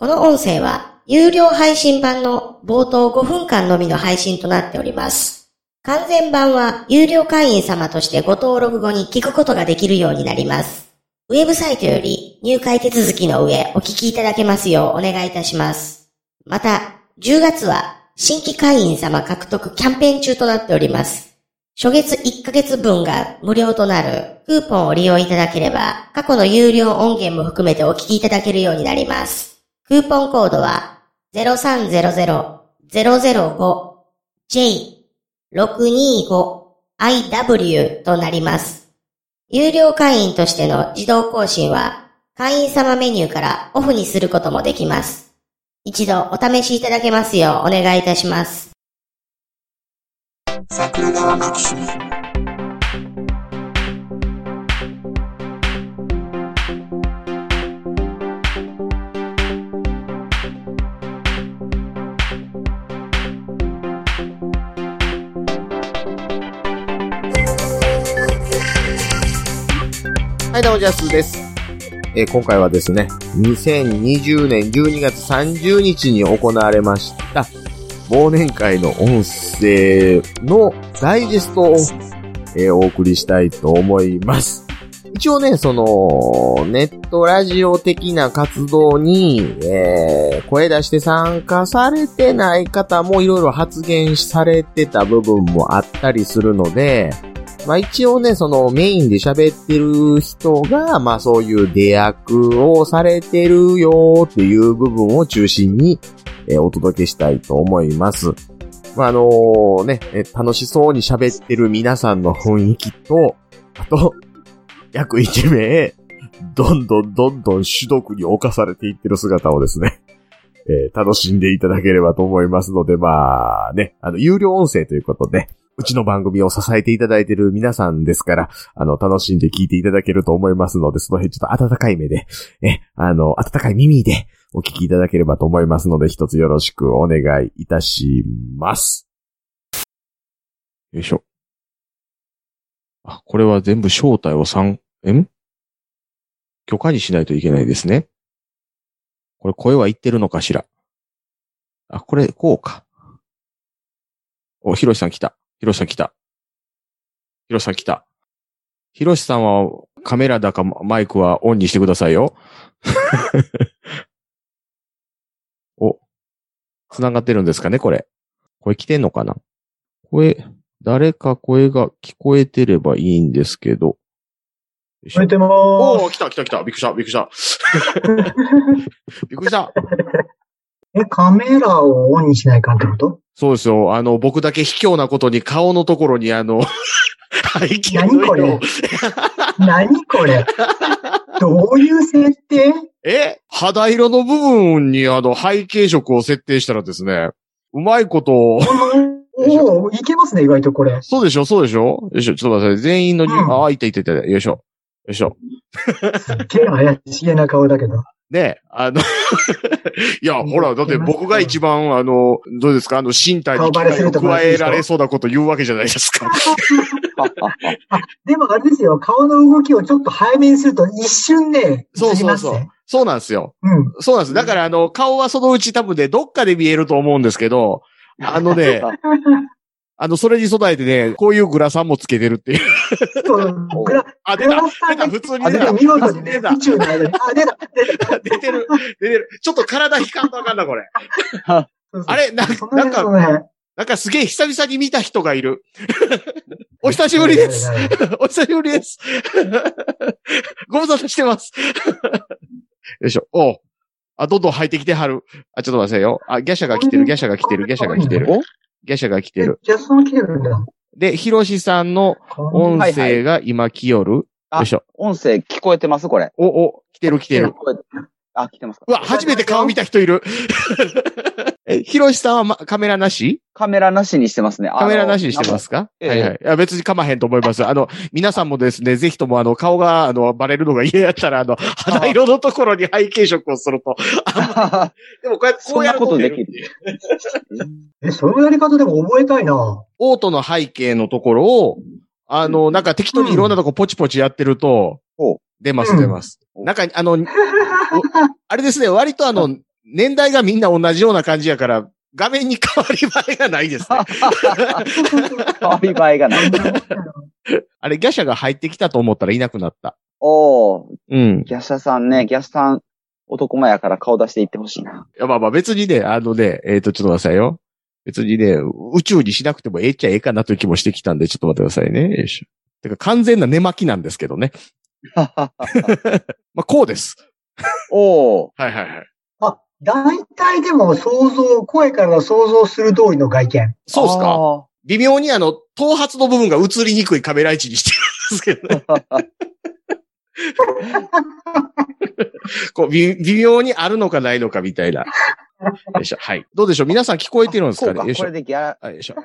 この音声は有料配信版の冒頭5分間のみの配信となっております。完全版は有料会員様としてご登録後に聞くことができるようになります。ウェブサイトより入会手続きの上お聞きいただけますようお願いいたします。また、10月は新規会員様獲得キャンペーン中となっております。初月1ヶ月分が無料となるクーポンを利用いただければ、過去の有料音源も含めてお聞きいただけるようになります。クーポンコードは 0300-005J625IW となります。有料会員としての自動更新は会員様メニューからオフにすることもできます。一度お試しいただけますようお願いいたします。桜川マキシムはい、どうも、ジャスです。えー今回はですね、2020年12月30日に行われました、忘年会の音声のダイジェストを、えーお送りしたいと思います。一応ね、その、ネットラジオ的な活動に、えー声出して参加されてない方もいろいろ発言されてた部分もあったりするので、まあ一応ね、そのメインで喋ってる人が、まあそういう出役をされてるよっていう部分を中心に、えーお届けしたいと思います。まああのね、楽しそうに喋ってる皆さんの雰囲気と、あと、約1名、どんどんどんどん主読に侵されていってる姿をですね、えー楽しんでいただければと思いますので、まあね、あの、有料音声ということで、うちの番組を支えていただいている皆さんですから、あの、楽しんで聞いていただけると思いますので、その辺ちょっと温かい目で、え、あの、温かい耳でお聞きいただければと思いますので、一つよろしくお願いいたします。よいしょ。あ、これは全部正体を3、ん？許可にしないといけないですね。これ声は言ってるのかしら？あ、これ、こうか。お、ひろしさん来た。ひろしさん来た。ひろしさん来た。ひろしさんはカメラだかマイクはオンにしてくださいよ。お、繋がってるんですかね、これ。声来てんのかな？声、誰か声が聞こえてればいいんですけど。聞こえてまおー、ー来た来た来た。びっくりした、びっくりした。びっくりした。す。え、カメラをオンにしないかんってこと？そうですよ。あの、僕だけ卑怯なことに顔のところにあの、背景の何これ？何これ？どういう設定？え肌色の部分にあの背景色を設定したらですね、うまいことを、おおいけますね、意外とこれ。そうでしょそうでしょよいしょ、ちょっと待って。全員のに、うんあ、いたいたいた。よいしょ。よいしょ。すっげえ怪しげな顔だけど。ねあの、いや、ほら、だって僕が一番、あの、どうですか？あの、身体に加えられそうなこと言うわけじゃないですか。あ、でもあれですよ、顔の動きをちょっと早めにすると一瞬ね、そうそうそう。そうなんですよ。うん。そうなんです。だから、あの、顔はそのうち多分ね、どっかで見えると思うんですけど、あのね、あの、それに備えてね、こういうグラサンもつけてるっていう。そう、グラ、あ、出グた出た普通にあ、出た、出た見事にね宇宙の間に。あ、出た、出た。出てる、出てる。ちょっと体引かんとあかんな、これ。あれなんかなんかすげえ久々に見た人がいる。お久しぶりです。。お久しぶりです。ご無沙汰してます。よいしょ。おうあ、どんどん入ってきてはる。あ、ちょっと待ってくださいよ。あ、ギャシャが来てる、ギャシャが来てる、ギャシャが来てる。ギャシャが来てる。ジャストも来てるんだ。で、ヒロシさんの音声が今来よる。よあいしょ。音声聞こえてますこれ。お、お、来てる来てる聞。こえてあ、来てますか？うわ、初めて顔見た人いる。え、ヒロシさんは、ま、カメラなし？カメラなしにしてますね。。カメラなしにしてますすかええはいはい。いや、別にかまへんと思います。あの、皆さんもですね、ぜひともあの、顔が、あの、バレるのが嫌やったら、あの、肌色のところに背景色をすると。でもこうやって、こうんやることできる。え、そのやり方でも覚えたいな。オートの背景のところを、あの、なんか適当にいろんなとこポチポチやってるとほう、出ますうん出ます。なんか、あの、あれですね、割とあの、年代がみんな同じような感じやから、画面に変わり映えがないですね。変わり映えがない。あれ、ギャシャが入ってきたと思ったらいなくなった。おー、うん。ギャシャさんね、ギャシャさん、男前やから顔出していってほしいな。いや、まあまあ別にね、あのね、えっ、と、ちょっと待ってくださいよ。別にね、宇宙にしなくてもええっちゃええかなという気もしてきたんで、ちょっと待ってくださいね。よいしょ。てか完全な寝巻きなんですけどね。まあこうです。おー、はいはいはい。あ、大体でも想像、声から想像する通りの外見。そうっすかあ微妙にあの、頭髪の部分が映りにくいカメラ位置にしてるんですけどね。ー こう微、微妙にあるのかないのかみたいな。よいしょ。はい。どうでしょう？皆さん聞こえてるんですかね？よいしょれ。でギャラ、はいよいしょ。